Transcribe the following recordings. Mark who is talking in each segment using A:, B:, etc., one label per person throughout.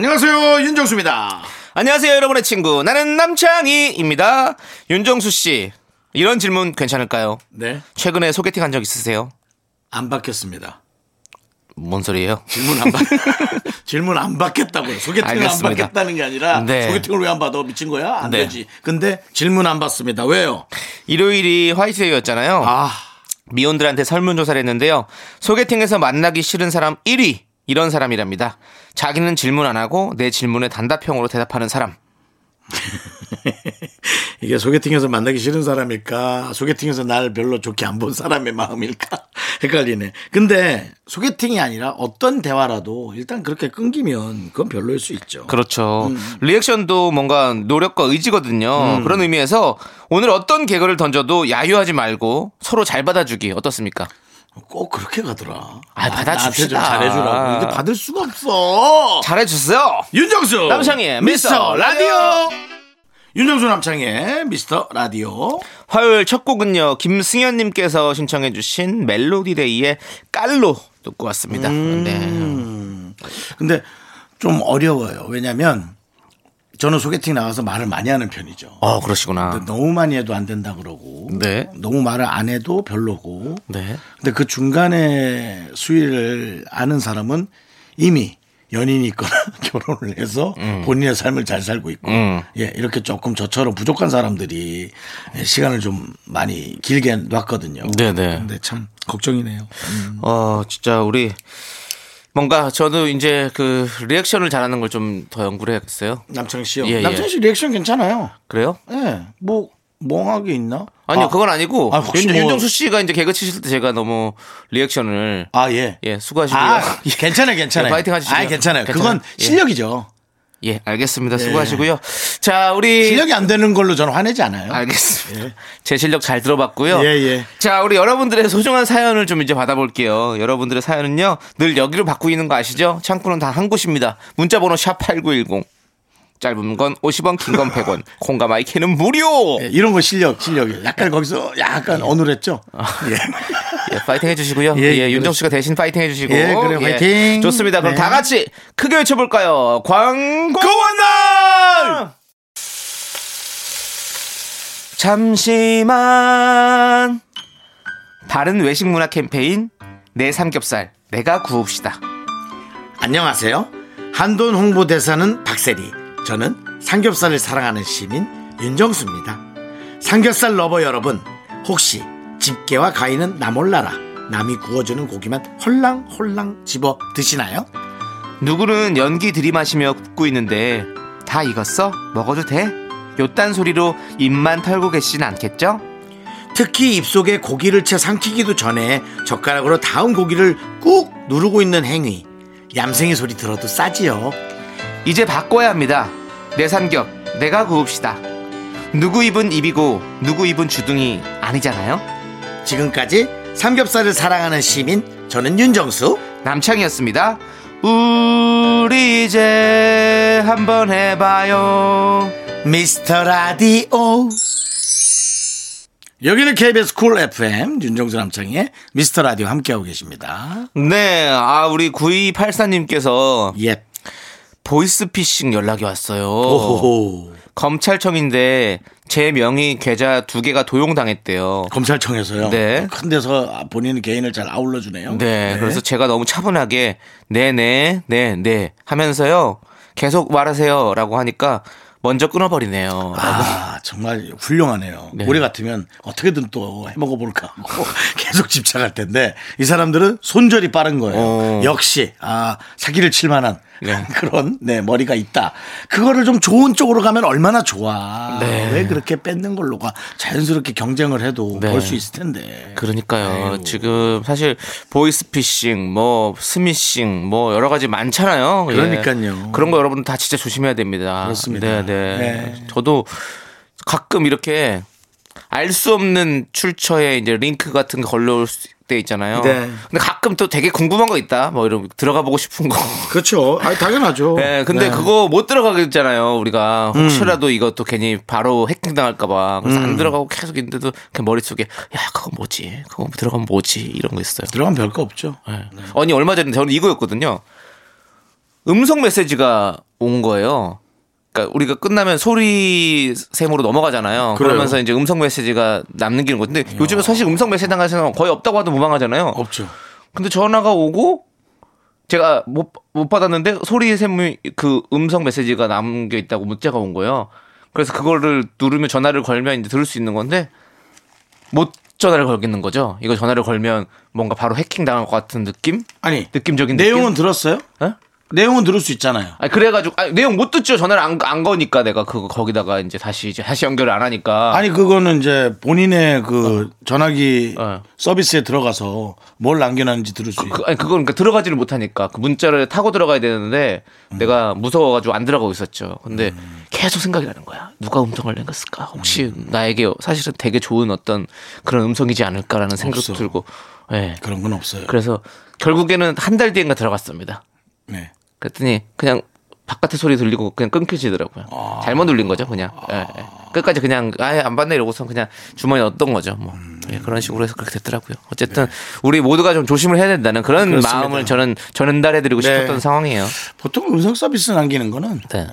A: 안녕하세요 윤정수입니다.
B: 안녕하세요, 여러분의 친구. 나는 남창희입니다. 윤정수 씨, 이런 질문 괜찮을까요?
A: 네,
B: 최근에 소개팅 한 적 있으세요?
A: 안 받겠습니다.
B: 뭔 소리예요?
A: 질문 안 받. 질문 안 받겠다고요. 소개팅을 안
B: 알겠습니다.
A: 받겠다는 게 아니라
B: 네.
A: 소개팅을 왜 안 받아 미친 거야? 안
B: 네.
A: 되지. 근데 질문 안 받습니다. 왜요?
B: 일요일이 화이트데이였잖아요.
A: 아
B: 미혼들한테 설문조사를 했는데요. 소개팅에서 만나기 싫은 사람 1위. 이런 사람이랍니다. 자기는 질문 안 하고 내 질문에 단답형으로 대답하는 사람.
A: 이게 소개팅에서 만나기 싫은 사람일까? 소개팅에서 날 별로 좋게 안 본 사람의 마음일까? 헷갈리네. 근데 소개팅이 아니라 어떤 대화라도 일단 그렇게 끊기면 그건 별로일 수 있죠.
B: 그렇죠.
A: 음.
B: 리액션도 뭔가 노력과 의지거든요. 그런 의미에서 오늘 어떤 개그를 던져도 야유하지 말고 서로 잘 받아주기 어떻습니까?
A: 꼭 그렇게 가더라.
B: 아, 받아줍시다.
A: 좀 잘해주라고. 근데 받을 수가 없어.
B: 잘해주세요.
A: 윤정수
B: 남창희의
A: 미스터
B: 미스터
A: 라디오 윤정수 남창희의 미스터 라디오
B: 화요일 첫 곡은요 김승현님께서 신청해주신 멜로디데이의 깔로 듣고 왔습니다.
A: 음.
B: 네.
A: 근데 좀 어려워요 왜냐면 저는 소개팅 나가서 말을 많이 하는 편이죠
B: 어 그러시구나.
A: 너무 많이 해도 안 된다 그러고
B: 네.
A: 너무 말을 안 해도 별로고
B: 네.
A: 근데 그 중간에 수위를 아는 사람은 이미 연인이 있거나 결혼을 해서 본인의 삶을 잘 살고 있고
B: 음.
A: 예 이렇게 조금 저처럼 부족한 사람들이 시간을 좀 많이 길게 놨거든요.
B: 네네.
A: 근데 참 걱정이네요. 음.
B: 어 진짜 우리 뭔가 저도 이제 그 리액션을 잘하는 걸 좀 더 연구를 해야겠어요.
A: 남창 씨요.
B: 예, 예.
A: 남창 씨 리액션 괜찮아요.
B: 그래요?
A: 예, 뭐 멍하게 있나?
B: 아니요
A: 아,
B: 그건 아니고
A: 아,
B: 윤,
A: 뭐-
B: 윤정수 씨가 이제 개그 치실 때 제가 너무 리액션을
A: 아 예.
B: 예 수고하시고요.
A: 아, 괜찮아요, 괜찮아요.
B: 예, 파이팅 하시고요.
A: 아, 괜찮아요.
B: 괜찮아요.
A: 그건
B: 예.
A: 실력이죠.
B: 예 알겠습니다. 수고하시고요. 자 우리
A: 실력이 안 되는 걸로 저는 화내지 않아요.
B: 알겠습니다. 제 실력 잘 들어봤고요.
A: 예, 예.
B: 자, 우리 여러분들의 소중한 사연을 좀 이제 받아볼게요. 여러분들의 사연은요, 늘 여기로 받고 있는 거 아시죠? 창구는 다 한 곳입니다. 문자번호 샵 8910. 짧은 건 50원, 긴 건 100원. 콩과 마이크는 무료!
A: 예, 이런 거 실력, 실력이. 약간 거기서 약간 어눌했죠? 예.
B: 예, 파이팅 해주시고요.
A: 예,
B: 예,
A: 예,
B: 윤정 씨가 대신 파이팅 해주시고.
A: 예, 그래요. 파이팅.
B: 좋습니다. 그럼
A: 네.
B: 다 같이 크게 외쳐볼까요? 광고 원날! 잠시만. 바른 외식 문화 캠페인 내 삼겹살 내가 구웁시다.
A: 안녕하세요. 한돈 홍보대사는 박세리. 저는 삼겹살을 사랑하는 시민 윤정수입니다. 삼겹살 lover 여러분, 혹시 집게와 가위는 나 몰라라. 남이 구워주는 고기만 홀랑홀랑 집어 드시나요?
B: 누구는 연기 들이마시며 굽고 있는데 다 익었어? 먹어도 돼? 요딴 소리로 입만 털고 계시진 않겠죠?
A: 특히 입속에 고기를 채 삼키기도 전에 젓가락으로 다음 고기를 꾹 누르고 있는 행위. 얌생이 소리 들어도 싸지요.
B: 이제 바꿔야 합니다. 내 삼겹 내가 구웁시다. 누구 입은 입이고 누구 입은 주둥이 아니잖아요.
A: 지금까지 삼겹살을 사랑하는 시민 저는 윤정수
B: 남창희였습니다. 우리 이제 한번 해봐요.
A: 미스터 라디오 여기는 KBS 쿨 FM 윤정수 남창희의 미스터 라디오 함께하고 계십니다
B: 네, 아 우리 9284님께서
A: 예
B: 보이스피싱 연락이 왔어요.
A: 오호호
B: 검찰청인데 제 명의 계좌 두 개가 도용당했대요.
A: 검찰청에서요
B: 네.
A: 큰 데서 본인 개인을 잘 아울러 주네요
B: 네, 그래서 제가 너무 차분하게 네네 네 네 하면서요 계속 말하세요라고 하니까 먼저 끊어버리네요.
A: 아 정말 훌륭하네요
B: 네.
A: 우리 같으면 어떻게든 또 해먹어 볼까 하고 계속 집착할 텐데 이 사람들은 손절이 빠른 거예요
B: 어.
A: 역시 아 사기를 칠 만한
B: 네.
A: 그런 네 머리가 있다. 그거를 좀 좋은 쪽으로 가면 얼마나 좋아.
B: 네.
A: 왜 그렇게 뺏는 걸로 가? 자연스럽게 경쟁을 해도
B: 네.
A: 벌수 있을 텐데.
B: 그러니까요.
A: 아이고.
B: 지금 사실 보이스피싱, 뭐 스미싱, 뭐 여러 가지 많잖아요. 예.
A: 그러니까요.
B: 그런 거 여러분 다 진짜 조심해야 됩니다.
A: 그렇습니다.
B: 네, 네.
A: 네.
B: 저도 가끔 이렇게 알 수 없는 출처에 이제 링크 같은 거 걸려올 때 있잖아요.
A: 네.
B: 근데 가끔 또 되게 궁금한 거 있다. 뭐 이런 들어가 보고 싶은 거.
A: 그렇죠. 아 당연하죠.
B: 네, 근데
A: 네.
B: 그거 못 들어가겠잖아요. 우리가 혹시라도 이것도 괜히 바로 해킹 당할까 봐 그래서
A: 음.
B: 안 들어가고 계속 있는데도 그냥 머릿속에 야 그거 뭐지? 그거 들어가면 뭐지? 이런 거 있어요.
A: 들어가면 별 거 없죠.
B: 네. 아니 얼마 전에 저는 이거였거든요. 음성 메시지가 온 거예요. 그러니까 우리가 끝나면 소리 샘으로 넘어가잖아요.
A: 그래요?
B: 그러면서 이제 음성 메시지가 남는 건데 요즘에 사실 음성 메시지 당하시는 거의 없다고 하도 무방하잖아요.
A: 없죠.
B: 근데 전화가 오고 제가 못, 못 받았는데 소리 샘이 그 음성 메시지가 남겨 있다고 문자가 온 거예요. 그래서 그거를 누르면 전화를 걸면 이제 들을 수 있는 건데 못 전화를 걸겠는 거죠. 이거 전화를 걸면 뭔가 바로 해킹 당할 것 같은 느낌?
A: 아니
B: 느낌적인 느낌?
A: 내용은 들었어요?
B: 어?
A: 내용은 들을 수 있잖아요.
B: 아니 그래가지고 아니, 내용 못 듣죠. 전화를 안, 안 거니까 내가 그거 거기다가 이제 다시 이제 다시 연결을 안 하니까.
A: 아니 그거는 이제 본인의 그 전화기
B: 어.
A: 서비스에 들어가서 뭘 남겨놨는지 들을 수 있어요.
B: 그, 아니 그건 그러니까 들어가지를 못하니까 그 문자를 타고 들어가야 되는데 내가 무서워가지고 안 들어가고 있었죠. 근데 계속 생각이 나는 거야. 누가 음성을 남겼을까? 혹시 나에게 사실은 되게 좋은 어떤 그런 음성이지 않을까라는 생각도
A: 없어.
B: 들고. 예.
A: 그런 건 없어요.
B: 그래서 결국에는 한 달 뒤인가 들어갔습니다.
A: 네.
B: 그랬더니 그냥 바깥에 소리 들리고 그냥 끊겨지더라고요. 잘못 눌린 거죠, 그냥. 예, 예. 끝까지 그냥 아예 안 받네 이러고서 그냥 주머니에 넣었던 거죠. 뭐 예, 그런 식으로 해서 그렇게 됐더라고요. 어쨌든 우리 모두가 좀 조심을 해야 된다는 그런
A: 그렇습니다.
B: 마음을 저는 전달해드리고
A: 네.
B: 싶었던 상황이에요.
A: 보통 음성 서비스 남기는 거는
B: 네.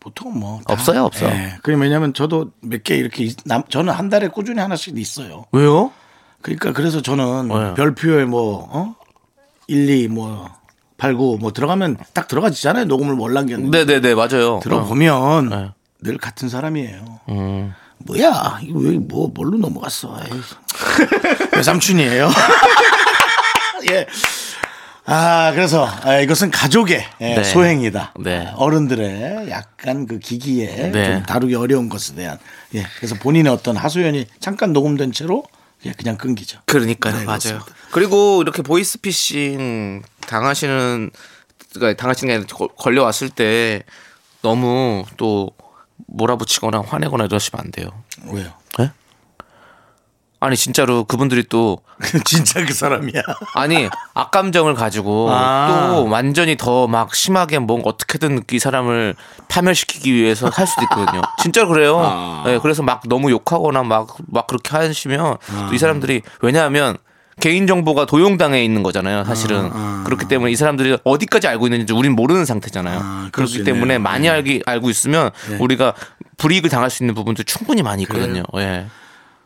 A: 보통 뭐 다-
B: 없어요, 없어.
A: 예. 그럼 왜냐면 저도 몇 개 이렇게 있- 남, 저는 한 달에 꾸준히 하나씩 있어요.
B: 왜요?
A: 그러니까 그래서 저는
B: 네.
A: 별표에 뭐 어? 1, 2, 뭐 8, 9, 뭐 들어가면 딱 들어가지잖아요. 녹음을 뭘 남겼는데
B: 네네네 맞아요.
A: 들어보면
B: 네.
A: 늘 같은 사람이에요.
B: 음.
A: 뭐야 이거 왜뭐 뭘로 넘어갔어? 외삼촌이에요. 예. 아 그래서 아, 이것은 가족의 예,
B: 네.
A: 소행이다.
B: 네.
A: 어른들의 약간 그 기기에
B: 네.
A: 좀 다루기 어려운 것에 대한 예. 그래서 본인의 어떤 하소연이 잠깐 녹음된 채로 예, 그냥 끊기죠.
B: 그러니까요.
A: 네,
B: 맞아요.
A: 그렇습니다.
B: 그리고 이렇게 보이스피싱 당하시는 그러니까 당하시는 게 아니라 걸- 걸려왔을 때 너무 또 몰아붙이거나 화내거나 이러시면 안 돼요.
A: 왜요?
B: 예? 아니 진짜로 그분들이 또
A: 진짜 그 사람이야.
B: 아니 악감정을 가지고
A: 아.
B: 또 완전히 더 막 심하게 뭔가 어떻게든 이 사람을 파멸시키기 위해서 할 수도 있거든요. 진짜 그래요.
A: 아.
B: 네, 그래서 막 너무 욕하거나 막막 그렇게 하시면
A: 아.
B: 또이 사람들이 왜냐하면 개인 정보가 도용당해 있는 거잖아요. 사실은 그렇기 때문에 이 사람들이 어디까지 알고 있는지 우린 모르는 상태잖아요.
A: 아,
B: 그렇기 때문에. 많이 알기 알고 있으면
A: 네.
B: 우리가 불이익을 당할 수 있는 부분도 충분히 많이 있거든요. 예.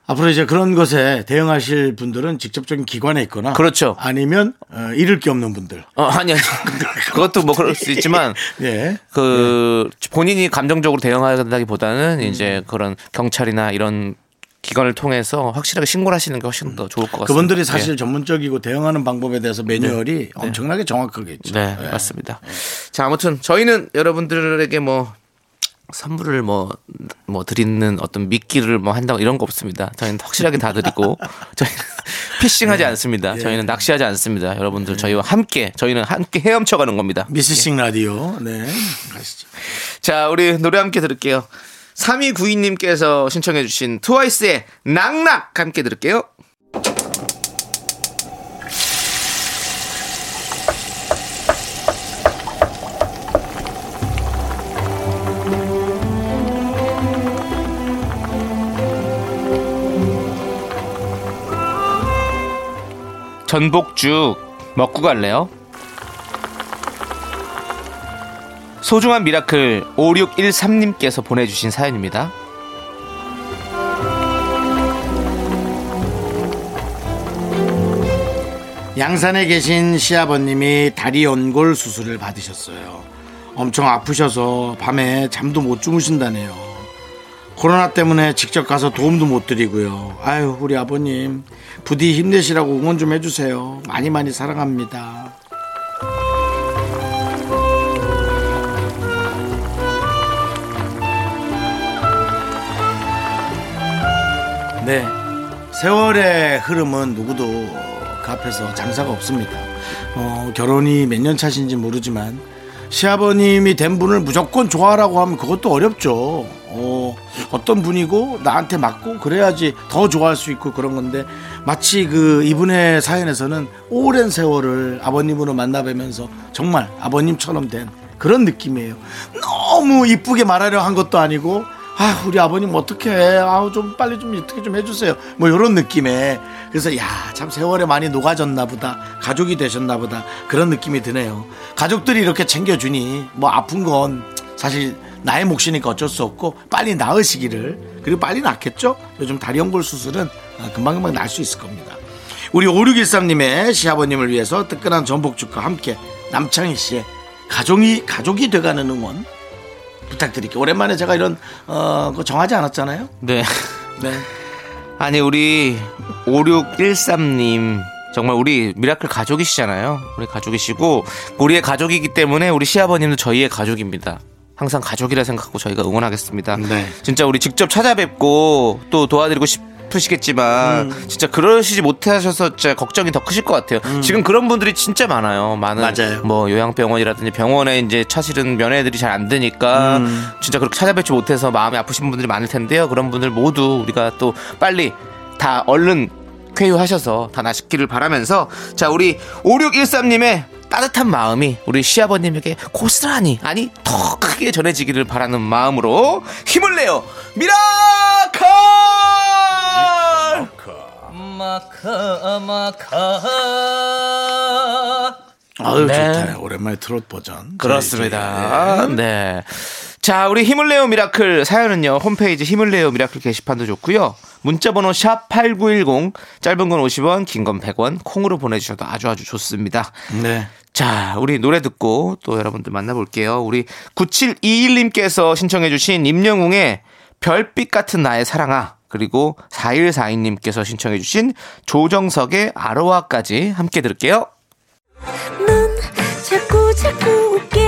A: 앞으로 이제 그런 것에 대응하실 분들은 직접적인 기관에 있거나
B: 그렇죠.
A: 아니면 어, 잃을 게 없는 분들.
B: 어, 아니 아니. 그것도 뭐 그럴 수 있지만
A: 예.
B: 그 본인이 감정적으로 대응하다기보다는 이제 그런 경찰이나 이런 기관을 통해서 확실하게 신고를 하시는 게 훨씬 더 좋을 것 같습니다.
A: 그분들이 사실 전문적이고 대응하는 방법에 대해서 매뉴얼이 엄청나게 정확하게 있죠.
B: 네, 네, 맞습니다. 자, 아무튼 저희는 여러분들에게 뭐 선물을 뭐, 뭐 드리는 어떤 미끼를 뭐 한다고 이런 거 없습니다. 저희는 확실하게 다 드리고 저희는 피싱하지 않습니다. 저희는 낚시하지 않습니다. 여러분들 저희와 함께 저희는 함께 헤엄쳐가는 겁니다.
A: 미스싱 라디오. 네. 가시죠.
B: 자, 우리 노래 함께 들을게요. 3292님께서 신청해주신 트와이스의 낙낙 함께 들을게요. 전복죽 먹고 갈래요? 소중한 미라클 5613님께서 보내주신 사연입니다.
A: 양산에 계신 시아버님이 다리 연골 수술을 받으셨어요. 엄청 아프셔서 밤에 잠도 못 주무신다네요. 코로나 때문에 직접 가서 도움도 못 드리고요. 아유, 우리 아버님. 부디 힘내시라고 응원 좀 해주세요. 많이 많이 사랑합니다. 네. 세월의 흐름은 누구도 그 앞에서 장사가 없습니다. 어, 결혼이 몇 년 차신지 모르지만 시아버님이 된 분을 무조건 좋아하라고 하면 그것도 어렵죠. 어, 어떤 분이고 나한테 맞고 그래야지 더 좋아할 수 있고 그런 건데 마치 그 이분의 사연에서는 오랜 세월을 아버님으로 만나뵈면서 정말 아버님처럼 된 그런 느낌이에요. 너무 이쁘게 말하려 한 것도 아니고 아 우리 아버님 어떻게 아우 좀 빨리 좀 어떻게 좀 해주세요. 뭐 이런 느낌에. 그래서 야 참 세월에 많이 녹아졌나 보다. 가족이 되셨나 보다. 그런 느낌이 드네요. 가족들이 이렇게 챙겨주니 뭐 아픈 건 사실 나의 몫이니까 어쩔 수 없고 빨리 나으시기를 그리고 빨리 낫겠죠 요즘 다리 연골 수술은 아, 금방금방 날 수 있을 겁니다 우리 5613님의 시아버님을 위해서 뜨끈한 전복죽과 함께 남창희 씨의 가족이 가족이 돼가는 응원 부탁드릴게요. 오랜만에 제가 이런 어, 거 정하지 않았잖아요.
B: 네.
A: 네.
B: 아니 우리 5613님 정말 우리 미라클 가족이시잖아요. 우리 가족이시고 우리의 가족이기 때문에 우리 시아버님도 저희의 가족입니다. 항상 가족이라 생각하고 저희가 응원하겠습니다.
A: 네.
B: 진짜 우리 직접 찾아뵙고 또 도와드리고 싶으시겠지만
A: 음.
B: 진짜 그러시지 못하셔서 진짜 걱정이 더 크실 것 같아요. 지금 그런 분들이 진짜 많아요. 많은
A: 음. 맞아요.
B: 뭐 요양병원이라든지 병원에 이제 사실은 면회들이 잘 안 되니까
A: 음.
B: 진짜 그렇게 찾아뵙지 못해서 마음이 아프신 분들이 많을 텐데요. 그런 분들 모두 우리가 또 빨리 다 얼른 쾌유하셔서 다 나시기를 바라면서 자 우리 5613님의 따뜻한 마음이 우리 시아버님에게 고스란히 아니 더 크게 전해지기를 바라는 마음으로 힘을 내요 미라클
A: 아유
B: 네.
A: 좋다. 오랜만에 트롯 버전.
B: 그렇습니다. 네. 자, 우리 힘을 내요 미라클 사연은요. 홈페이지 힘을 내요 미라클 게시판도 좋고요. 문자 번호 샵 8910 짧은 건 50원, 긴 건 100원 콩으로 보내 주셔도 아주 아주 좋습니다.
A: 네.
B: 자, 우리 노래 듣고 또 여러분들 만나 볼게요. 우리 9721 님께서 신청해 주신 임영웅의 별빛 같은 나의 사랑아. 그리고 4142 님께서 신청해 주신 조정석의 아로하까지 함께 들을게요.
C: 넌 자꾸 자꾸 웃게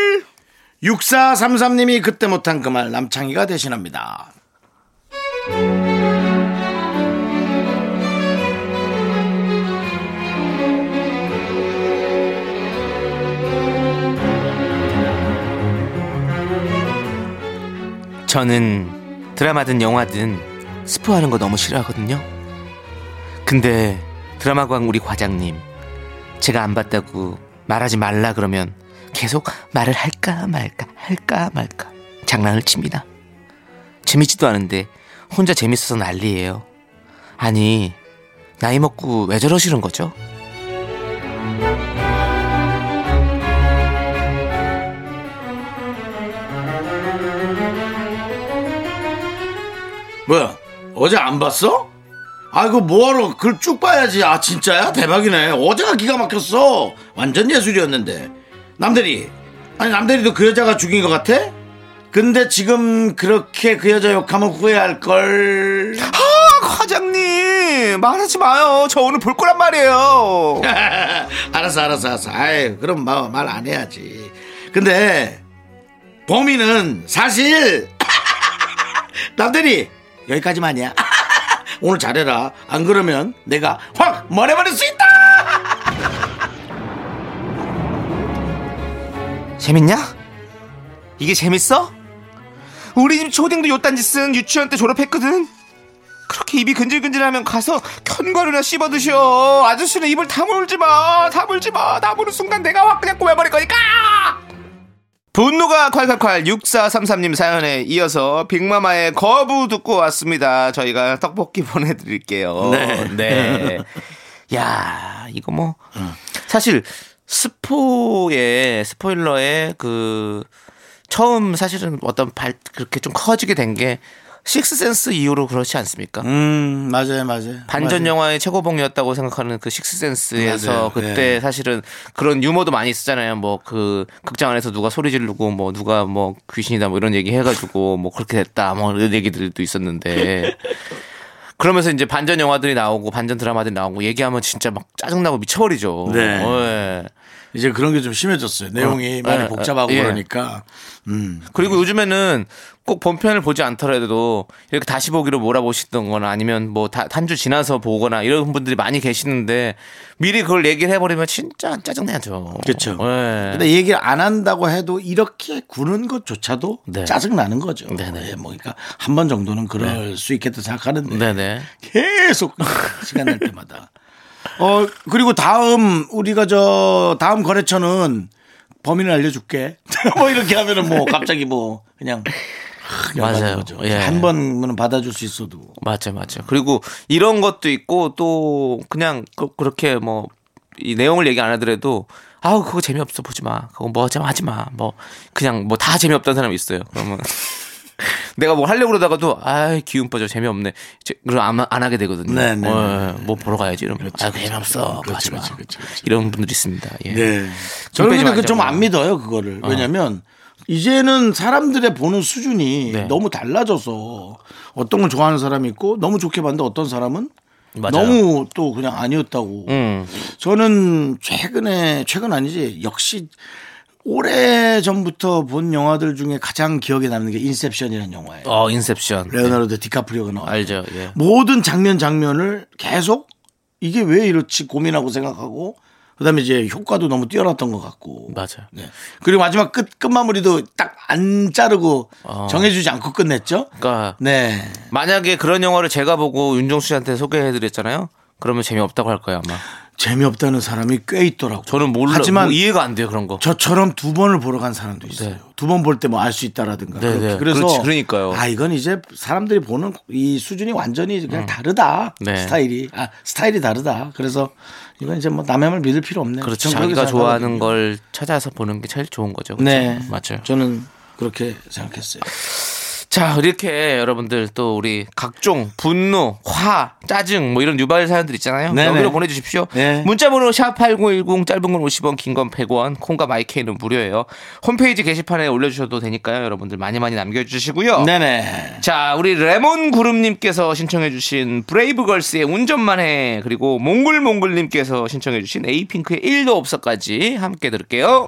A: 6433님이 그때 못한 그 말 남창희가 대신합니다.
B: 저는 드라마든 영화든 스포하는 거 너무 싫어하거든요. 근데 드라마광 우리 과장님 제가 안 봤다고 말하지 말라 그러면 계속 말을 할까 말까 할까 말까 장난을 칩니다. 재밌지도 않은데 혼자 재밌어서 난리예요. 아니 나이 먹고 왜 저러시는 거죠?
A: 뭐야? 어제 안 봤어? 아, 이거 뭐하러 글쭉 봐야지. 아, 진짜야? 대박이네. 어제가 기가 막혔어. 완전 예술이었는데. 남대리. 아니, 남대리도 그 여자가 죽인 것 같아? 근데 지금 그렇게 그 여자 욕하면 후회할 걸.
B: 아 과장님 말하지 마요. 저 오늘 볼 거란 말이에요.
A: 알았어, 알았어, 알았어. 아이, 그럼 말 안 해야지. 근데, 범인은 사실, 남대리, 여기까지만이야. 오늘 잘해라. 안 그러면 내가 확 머려버릴 수 있다!
B: 재밌냐? 이게 재밌어? 우리 집 초딩도 요딴 짓은 유치원 때 졸업했거든. 그렇게 입이 근질근질하면 가서 견과류나 씹어 드셔. 아저씨는 입을 다물지 마, 다물지 마. 다무는 순간 내가 확 그냥 꼬매버릴 거니까. 분노가 콸콸콸 6433님 사연에 이어서 빅마마의 거부 듣고 왔습니다. 저희가 떡볶이 보내드릴게요.
A: 네.
B: 네. 야, 이거 뭐 사실 스포의 스포일러의 그 처음 사실은 어떤 발 그렇게 좀 커지게 된 게 식스센스 이후로 그렇지 않습니까?
A: 음, 맞아요, 맞아요.
B: 반전
A: 맞아요.
B: 영화의 최고봉이었다고 생각하는 그 식스센스에서
A: 맞아요.
B: 그때
A: 네.
B: 사실은 그런 유머도 많이 쓰잖아요. 뭐 그 극장 안에서 누가 소리 지르고 뭐 누가 뭐 귀신이다 뭐 이런 얘기 해가지고 뭐 그렇게 됐다 뭐 이런 얘기들도 있었는데 그러면서 이제 반전 영화들이 나오고 반전 드라마들이 나오고 얘기하면 진짜 막 짜증나고 미쳐버리죠.
A: 네.
B: 예.
A: 이제 그런 게 좀 심해졌어요. 내용이
B: 어,
A: 많이
B: 예,
A: 복잡하고
B: 예.
A: 그러니까. 음.
B: 그리고 요즘에는 꼭 본편을 보지 않더라도 이렇게 다시 보기로 몰아보시던 거나 아니면 뭐 한 주 지나서 보거나 이런 분들이 많이 계시는데 미리 그걸 얘기를 해버리면 진짜 짜증나죠.
A: 그렇죠.
B: 예.
A: 근데 얘기를 안 한다고 해도 이렇게 구는 것조차도
B: 네.
A: 짜증 나는 거죠.
B: 네네.
A: 예, 뭐 그러니까 한 번 정도는 그럴 수 있겠다 생각하는데
B: 네네.
A: 계속 시간 날 때마다. 어 그리고 다음 우리가 저 다음 거래처는 범인을 알려줄게. 뭐 이렇게 하면은 뭐 갑자기 뭐 그냥
B: 맞아요. 예.
A: 한 번은 받아줄 수 있어도
B: 맞죠, 맞죠. 그리고 이런 것도 있고 또 그냥 그, 그렇게 뭐 이 내용을 얘기 안 하더라도 아우 그거 재미없어 보지 마. 그거 뭐좀 하지 마. 뭐 그냥 뭐 다 재미없다는 사람이 있어요. 그러면 내가 뭐 하려고 그러다가도 아 기운 빠져 재미없네. 그럼 안, 안 하게 되거든요.
A: 네, 네,
B: 어, 뭐 보러 가야지 이러면 아 재미없어.
A: 그렇지. 그렇지, 그렇지, 그렇지.
B: 이런 분들이 있습니다. 예.
A: 네. 저는
B: 빼지
A: 근데 그좀
B: 말자고요.
A: 안 믿어요, 그거를. 왜냐면 이제는 사람들의 보는 수준이
B: 네.
A: 너무 달라져서 어떤 걸 좋아하는 사람이 있고 너무 좋게 봤는데 어떤 사람은
B: 맞아요.
A: 너무 또 그냥 아니었다고.
B: 음.
A: 저는 최근에 최근 아니지 역시 오래 전부터 본 영화들 중에 가장 기억에 남는 게 인셉션이라는 영화예요.
B: 어 인셉션.
A: 레오나르도 디카프리오가 나와요.
B: 알죠. 예.
A: 모든 장면 장면을 계속 이게 왜 이렇지 고민하고 생각하고 그다음에 이제 효과도 너무 뛰어났던 것 같고
B: 맞아요.
A: 네. 그리고 마지막 끝 끝마무리도 딱 안 자르고
B: 어.
A: 정해주지 않고 끝냈죠.
B: 그러니까
A: 네.
B: 만약에 그런 영화를 제가 보고 윤종수 씨한테 소개해드렸잖아요. 그러면 재미없다고 할 거예요 아마.
A: 재미없다는 사람이 꽤 있더라고.
B: 저는 몰라.
A: 하지만
B: 뭐 이해가 안 돼요 그런 거.
A: 저처럼 두 번을 보러 간 사람도 있어요.
B: 네.
A: 두번 볼 때 뭐 알 수 있다라든가.
B: 네,
A: 그렇게.
B: 네.
A: 그래서
B: 그렇지, 그러니까요.
A: 아 이건 이제 사람들이 보는 이 수준이 완전히 그냥 다르다.
B: 네.
A: 스타일이 아 스타일이 다르다. 그래서 이건 이제 뭐 남의 말 믿을 필요 없네요.
B: 그렇죠. 자기가 좋아하는. 걸 찾아서 보는 게 제일 좋은 거죠. 그렇죠?
A: 네,
B: 맞아요.
A: 저는 그렇게 생각했어요.
B: 자, 이렇게 여러분들 또 우리 각종 분노, 화, 짜증 뭐 이런 유발 사연들 있잖아요.
A: 네네.
B: 여기로 보내주십시오.
A: 네.
B: 문자번호 샵8910 짧은 건 50원, 긴 건 100원, 콩과 마이케이는 무료예요. 홈페이지 게시판에 올려주셔도 되니까요. 여러분들 많이 많이 남겨주시고요.
A: 네네.
B: 자, 우리 레몬 구름님께서 신청해주신 브레이브걸스의 운전만 해 그리고 몽글몽글님께서 신청해주신 에이핑크의 1도 없어까지 함께 들을게요.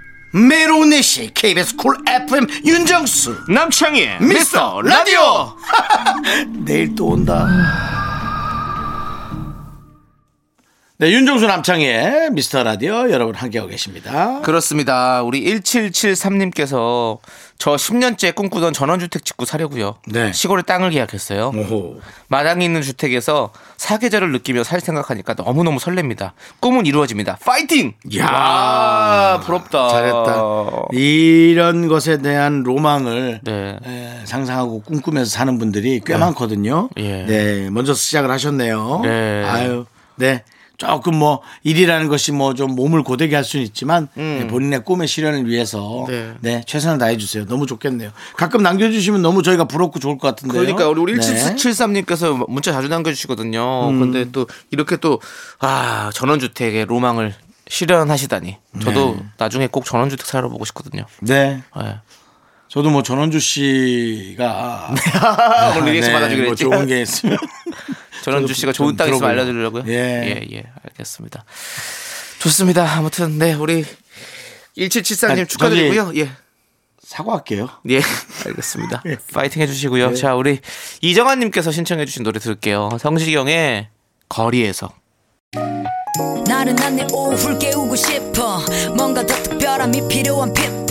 A: 매일 오후 네 시 KBS 쿨 FM 윤정수
B: 남창희의
A: 미스터 라디오. 내일 또 온다 네 윤정수 남창희의 미스터 라디오 여러분 함께하고 계십니다
B: 그렇습니다. 우리 1773님께서 저 10년째 꿈꾸던 전원주택 짓고 사려고요.
A: 네.
B: 시골에 땅을 계약했어요.
A: 오호.
B: 마당에 있는 주택에서 사계절을 느끼며 살 생각하니까 너무너무 설렙니다. 꿈은 이루어집니다. 파이팅!
A: 야
B: 아, 부럽다.
A: 잘했다 이런 것에 대한 로망을
B: 네.
A: 에, 상상하고 꿈꾸면서 사는 분들이 꽤 많거든요
B: 예.
A: 네 먼저 시작을 하셨네요
B: 네.
A: 아유 네 조금 뭐 일이라는 것이 뭐 좀 몸을 고되게 할 수는 있지만 네, 본인의 꿈의 실현을 위해서
B: 네.
A: 네. 최선을 다해 주세요. 너무 좋겠네요. 가끔 남겨주시면 너무 저희가 부럽고 좋을 것 같은데요.
B: 그러니까 우리 우리
A: 네.
B: 1773님께서 문자 자주 남겨주시거든요. 근데 또 이렇게 또, 아, 전원주택의 로망을 실현하시다니. 저도 나중에 꼭 전원주택 살아보고 싶거든요.
A: 네.
B: 예.
A: 저도 뭐 전원주 씨가
B: 오늘 리액션
A: 네,
B: 받아주기로
A: 뭐
B: 했지.
A: 좋은 게 있으면
B: 전원주 씨가 좋은 좀땅 있으면. 알려드리려고요.
A: 예.
B: 예, 예, 알겠습니다. 좋습니다. 아무튼 네 우리 1774님
A: 아,
B: 축하드리고요. 예.
A: 사과할게요.
B: 예, 알겠습니다.
A: 예.
B: 파이팅 해주시고요. 자, 우리 이정환님께서 신청해주신 노래 들을게요. 성시경의 거리에서.
D: 나른한 내 오후를 깨우고 싶어 뭔가 더 특별함이 필요한 people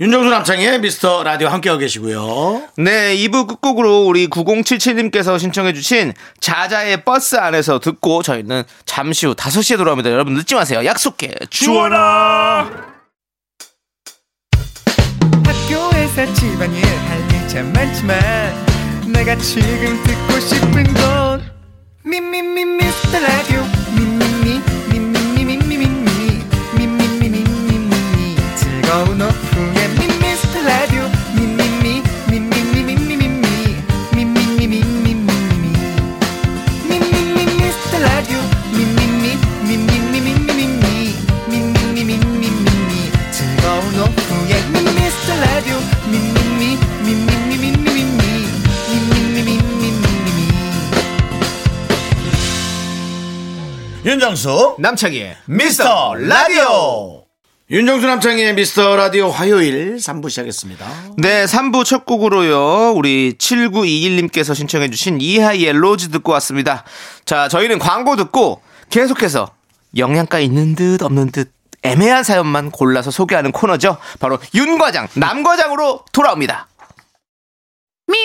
A: 윤정수 남창의 미스터 라디오 함께하고 계시고요.
B: 네 2부 끝곡으로 우리 9077님께서 신청해 주신 자자의 버스 안에서 듣고 저희는 잠시 후 5시에 돌아옵니다. 여러분 늦지 마세요. 약속해. 주원아
D: 학교에서 집안일 할일참 많지만 내가 지금 듣고 싶은 건 미미미 미스터 라디오
A: 윤정수
B: 남창희의
A: 미스터 라디오. 윤정수 남창희의 미스터 라디오 화요일 3부 시작했습니다.
B: 네 3부 첫 곡으로요. 우리 7921님께서 신청해 주신 이하이의 로즈 듣고 왔습니다. 자 저희는 광고 듣고 계속해서 영양가 있는 듯 없는 듯 애매한 사연만 골라서 소개하는 코너죠. 바로 윤과장 남과장으로 돌아옵니다.
C: me,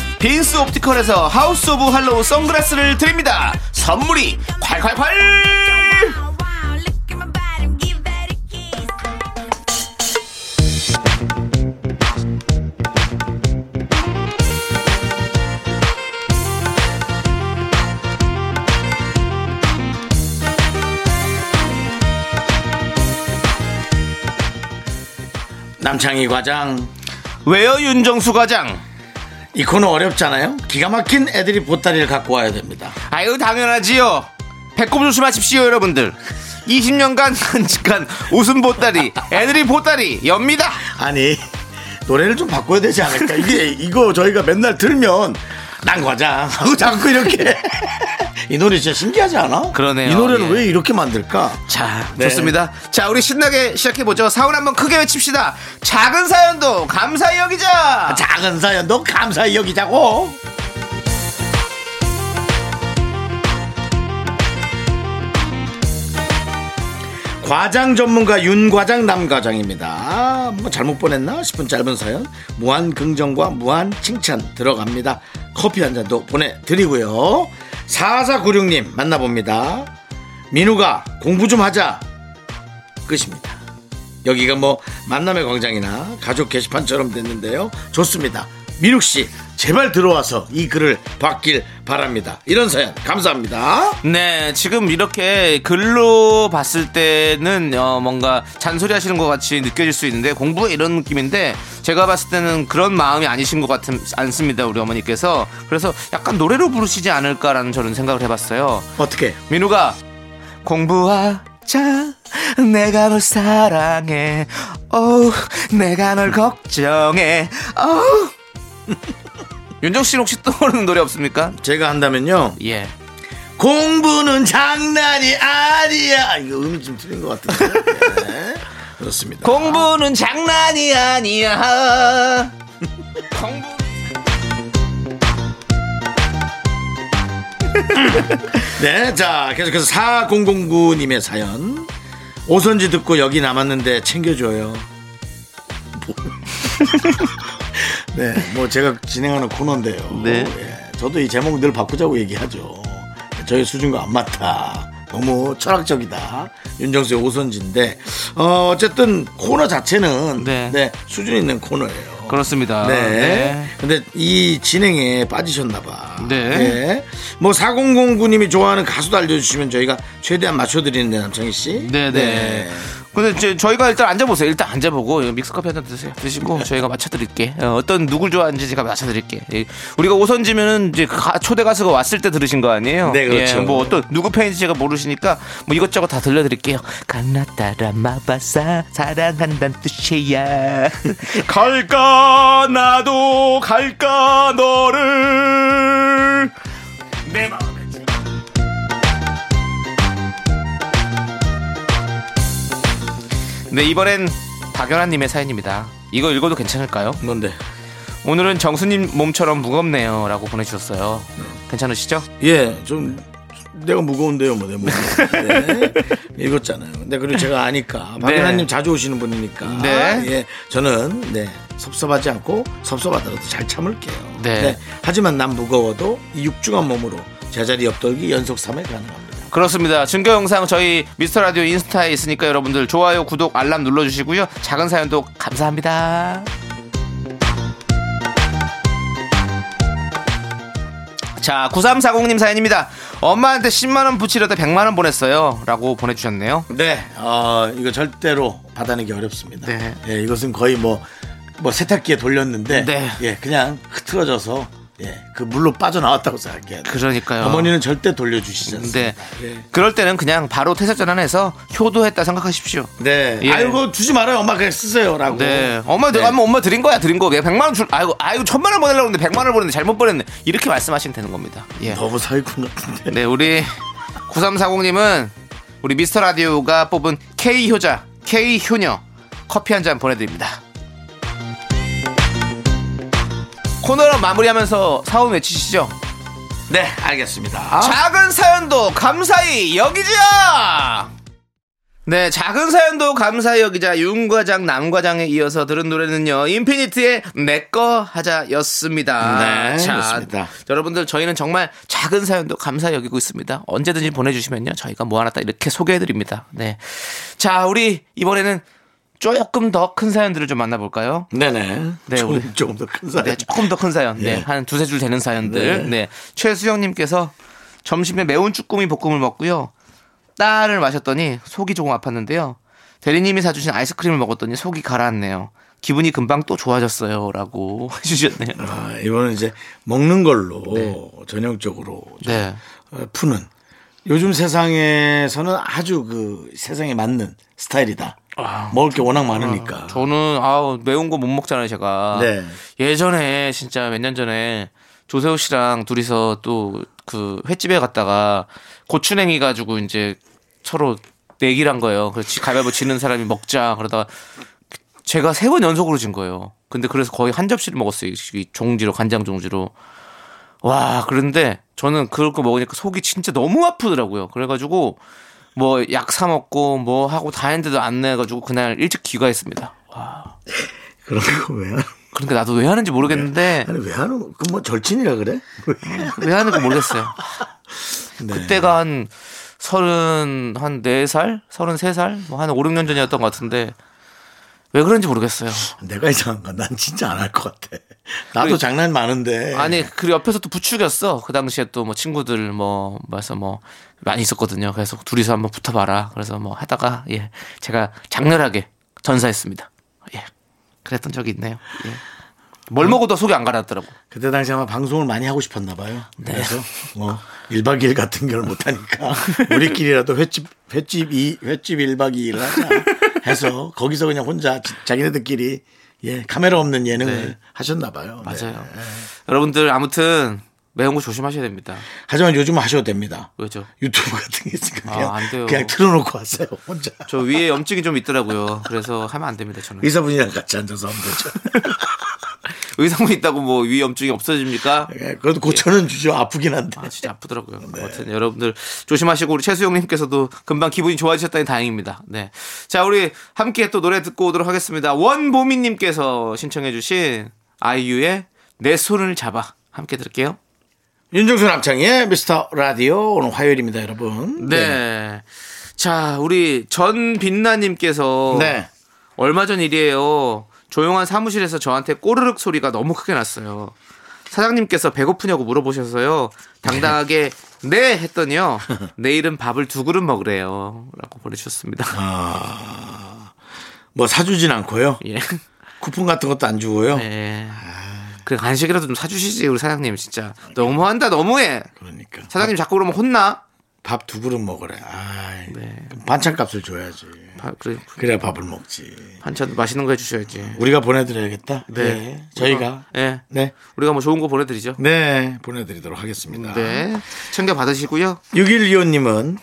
B: 빈스 옵티컬에서 하우스 오브 할로우 선글라스를 드립니다. 선물이 콸콸콸.
A: 남창희 과장.
B: 왜요 윤정수 과장
A: 이 코너 어렵잖아요. 기가 막힌 애들이 보따리를 갖고 와야 됩니다.
B: 아유 당연하지요. 배꼽 조심하십시오 여러분들. 20년간 간직한 웃음 보따리 애들이 보따리 엽니다.
A: 아니 노래를 좀 바꿔야 되지 않을까? 이게 이거 저희가 맨날 들면 난 과장 하고 자꾸 이렇게 이 노래 진짜 신기하지 않아?
B: 그러네요.
A: 이 노래를
B: 예.
A: 왜 이렇게 만들까?
B: 자
A: 네.
B: 좋습니다 자 우리 신나게 시작해보죠 사운 한번 크게 외칩시다 작은 사연도 감사히 여기자
A: 작은 사연도 감사히 여기자고. 과장 전문가 윤 과장 남 과장입니다. 뭐 잘못 보냈나 싶은 짧은 사연 무한 긍정과 무한 칭찬 들어갑니다. 커피 한 잔도 보내드리고요. 4496님 만나봅니다. 민우가 공부 좀 하자. 끝입니다. 여기가 뭐 만남의 광장이나 가족 게시판처럼 됐는데요. 좋습니다. 민욱 씨 제발 들어와서 이 글을 받길 바랍니다. 이런 사연 감사합니다.
B: 네, 지금 이렇게 글로 봤을 때는 어, 뭔가 잔소리 하시는 것 같이 느껴질 수 있는데 공부 이런 느낌인데 제가 봤을 때는 그런 마음이 아니신 것 같은 않습니다 우리 어머니께서 그래서 약간 노래로 부르시지 않을까라는 저는 생각을 해봤어요.
A: 어떻게?
B: 민우가 공부하자 내가 널 사랑해 어우 내가 널 걱정해 어우 윤정 씨는 혹시 떠오르는 노래 없습니까?
A: 제가 한다면요.
B: 예.
A: 공부는 장난이 아니야. 이거 음이 좀 틀린 것 같은데. 네. 그렇습니다.
B: 공부는 장난이 아니야. 공부.
A: 네, 자 계속해서 4009님의 사연. 오선지 듣고 여기 남았는데 챙겨줘요. 뭐. 네, 뭐 제가 진행하는 코너인데요.
B: 네.
A: 예, 저도 이 제목 늘 바꾸자고 얘기하죠. 저희 수준과 안 맞다. 너무 철학적이다. 윤정수의 오선지인데 어, 어쨌든 코너 자체는
B: 네.
A: 네. 수준 있는 코너예요.
B: 그렇습니다.
A: 네.
B: 네.
A: 근데 이 진행에 빠지셨나봐.
B: 네.
A: 뭐 4009님이 좋아하는 가수도 알려주시면 저희가 최대한 맞춰드리는데 남창희 씨.
B: 네네. 근데 이제 저희가 일단 앉아보세요. 일단 앉아보고 믹스커피 한 잔 드세요. 드시고 저희가 맞춰드릴게. 어, 어떤 누굴 좋아하는지 제가 맞춰드릴게. 예, 우리가 오선지면은 이제 가- 초대 가수가 왔을 때 들으신 거 아니에요?
A: 네, 그렇죠.
B: 예, 뭐 어떤 누구 팬인지 제가 모르시니까 뭐 이것저것 다 들려드릴게요. 가나따라 마바사 사랑한다는 뜻이야. 갈까 나도 갈까 너를 내 마음 네 이번엔 박연아님의 사연입니다. 이거 읽어도 괜찮을까요?
A: 뭔데?
B: 오늘은 정수님 몸처럼 무겁네요 라고 보내주셨어요. 괜찮으시죠?
A: 예, 좀 내가 무거운데요, 뭐, 내 몸. 네. 읽었잖아요. 근데 그리고 제가 아니까 박연아님 자주 오시는 분이니까.
B: 네.
A: 예, 저는 네 섭섭하지 않고 섭섭하더라도 잘 참을게요.
B: 네.
A: 하지만 난 무거워도 이 육중한 몸으로 제자리 옆돌기 연속 3회 가능합니다.
B: 그렇습니다. 증거 영상 저희 미스터 라디오 인스타에 있으니까 여러분들 좋아요, 구독, 알람 눌러 주시고요. 작은 사연도 감사합니다. 자, 9340님 사연입니다. 엄마한테 10만원 붙이려다 100만원 보냈어요. 라고 보내주셨네요.
A: 네, 어, 이거 절대로 받아내기 어렵습니다.
B: 네.
A: 예, 이것은 거의 뭐, 뭐 세탁기에 돌렸는데,
B: 네.
A: 예, 그냥 흐트러져서, 예, 그 물로 빠져나왔다고 생각해요.
B: 그러니까요.
A: 어머니는 절대 돌려주시지 않습니다.
B: 네.
A: 예.
B: 그럴 때는 그냥 바로 퇴사 전환해서 효도했다 생각하십시오.
A: 네.
B: 예.
A: 아이고, 주지 말아요. 엄마 그냥 쓰세요라고.
B: 네. 엄마 내가 한번 엄마 드린 거야 드린 거. 내가 100만 원 줄. 아이고 아이고 천만 원 보내려고 했는데 100만 원을 보냈는데 잘못 보냈네. 이렇게 말씀하시면 되는 겁니다. 예.
A: 너무 사기꾼 같은데.
B: 네, 우리 9340님은 우리 미스터 라디오가 뽑은 K 효자, K 효녀 커피 한 잔 보내드립니다. 코너를 마무리하면서 사원 외치시죠.
A: 네, 알겠습니다.
B: 작은 사연도 감사히 여기자. 네, 작은 사연도 감사히 여기자 윤과장 남과장에 이어서 들은 노래는요 인피니트의 내꺼 하자였습니다.
A: 네,
B: 자,
A: 그렇습니다.
B: 여러분들 저희는 정말 작은 사연도 감사히 여기고 있습니다. 언제든지 보내주시면요 저희가 모아놨다 이렇게 소개해드립니다. 네, 자 우리 이번에는 조금 더 큰 사연들을 좀 만나볼까요?
A: 네네.
B: 네,
A: 조금,
B: 우리-
A: 조금 더 큰 사연.
B: 네, 조금 더 큰 사연. 네,
A: 예.
B: 한 두세 줄 되는 사연들. 네. 최수영님께서 점심에 매운 쭈꾸미 볶음을 먹고요. 딸을 마셨더니 속이 조금 아팠는데요. 대리님이 사주신 아이스크림을 먹었더니 속이 가라앉네요. 기분이 금방 또 좋아졌어요. 라고 해주셨네요.
A: 아, 이거는 이제 먹는 걸로 전형적으로 좀,
B: 네.
A: 어, 푸는 요즘 세상에서는 아주 그 세상에 맞는 스타일이다. 먹을 게 워낙 많으니까.
B: 저는, 아우, 매운 거 못 먹잖아요, 제가.
A: 네.
B: 예전에, 진짜 몇 년 전에 조세호 씨랑 둘이서 또 그 횟집에 갔다가 고추냉이 가지고 이제 서로 내기를 한 거예요. 그래서 지- 가위바위보 지는 사람이 먹자. 그러다가 제가 세 번 연속으로 진 거예요. 근데 그래서 거의 한 접시를 먹었어요. 이 종지로, 간장 종지로. 와, 그런데 저는 그걸 거 먹으니까 속이 진짜 너무 아프더라고요. 그래가지고 뭐 약 사 먹고 뭐 하고 다 했는데도 안 내가지고 그날 일찍 귀가했습니다. 와.
A: 그런 거 왜? 하는-
B: 그러니까 나도 왜 하는지 모르겠는데
A: 아니 왜 하는? 그뭐 절친이라 그래?
B: 왜 하는지 모르겠어요.
A: 네.
B: 그때가 한 서른 한 네 살, 서른 세 살, 뭐한 오, 육년 전이었던 것 같은데 왜 그런지 모르겠어요.
A: 내가 이상한가? 난 진짜 안 할 것 같아. 나도
B: 그래.
A: 장난 많은데.
B: 아니 그리고 옆에서 또 부추겼어. 그 당시에 또 뭐 친구들 뭐 뭐해서 뭐 많이 있었거든요. 그래서 둘이서 한번 붙어봐라. 그래서 뭐 하다가 예 제가 장렬하게 전사했습니다. 예 그랬던 적이 있네요. 예. 뭘 먹어도 속이 안 가라앉더라고.
A: 그때 당시 아마 방송을 많이 하고 싶었나 봐요.
B: 네.
A: 그래서 뭐 1박 2일 같은 걸 못 하니까 우리끼리라도 횟집 횟집 이 횟집 1박 2일 하자 해서 거기서 그냥 혼자 지- 자기네들끼리 예, 카메라 없는 예능을
B: 네.
A: 하셨나 봐요. 네.
B: 맞아요. 여러분들 아무튼 매운 거 조심하셔야 됩니다.
A: 하지만 요즘은 하셔도 됩니다.
B: 왜죠?
A: 유튜브 같은 게 있으니까
B: 아,
A: 그냥,
B: 안 돼요.
A: 그냥 틀어놓고 왔어요. 혼자.
B: 저 위에 염증이 좀 있더라고요. 그래서 하면 안 됩니다. 저는
A: 의사분이랑 같이 앉아서 하면 되죠.
B: 의상만 있다고 뭐 위 염증이 없어집니까?
A: 예, 그래도 고쳐는 주죠. 아프긴 한데.
B: 아, 진짜 아프더라고요.
A: 네.
B: 아무튼 여러분들 조심하시고 우리 최수영님께서도 금방 기분이 좋아지셨다니 다행입니다. 네. 자, 우리 함께 또 노래 듣고 오도록 하겠습니다. 원보미님께서 신청해주신 아이유의 내 손을 잡아 함께 들을게요.
A: 윤정수 남창의 미스터 라디오 오늘 화요일입니다, 여러분.
B: 네. 자, 우리 전빛나님께서
A: 네.
B: 얼마 전 일이에요. 조용한 사무실에서 저한테 꼬르륵 소리가 너무 크게 났어요. 사장님께서 배고프냐고 물어보셔서요. 당당하게 네 했더니요. 내일은 밥을 두 그릇 먹으래요. 라고 보내주셨습니다.
A: 뭐 사주진 않고요.
B: 예.
A: 쿠폰 같은 것도 안 주고요.
B: 네. 그래 간식이라도 좀 사주시지 우리 사장님 진짜 너무한다 너무해
A: 그러니까
B: 사장님 자꾸 그러면 혼나
A: 밥 두 그릇 먹으래. 아,
B: 네.
A: 반찬 값을 줘야지.
B: 바- 그래
A: 그래야 밥을 먹지.
B: 반찬 맛있는 거 해주셔야지
A: 우리가 보내드려야겠다.
B: 네.
A: 네. 저희가.
B: 예
A: 네.
B: 우리가 뭐 좋은 거 보내드리죠
A: 네. 보내드리도록 하겠습니다.
B: 네 챙겨 받으시고요
A: 6125님은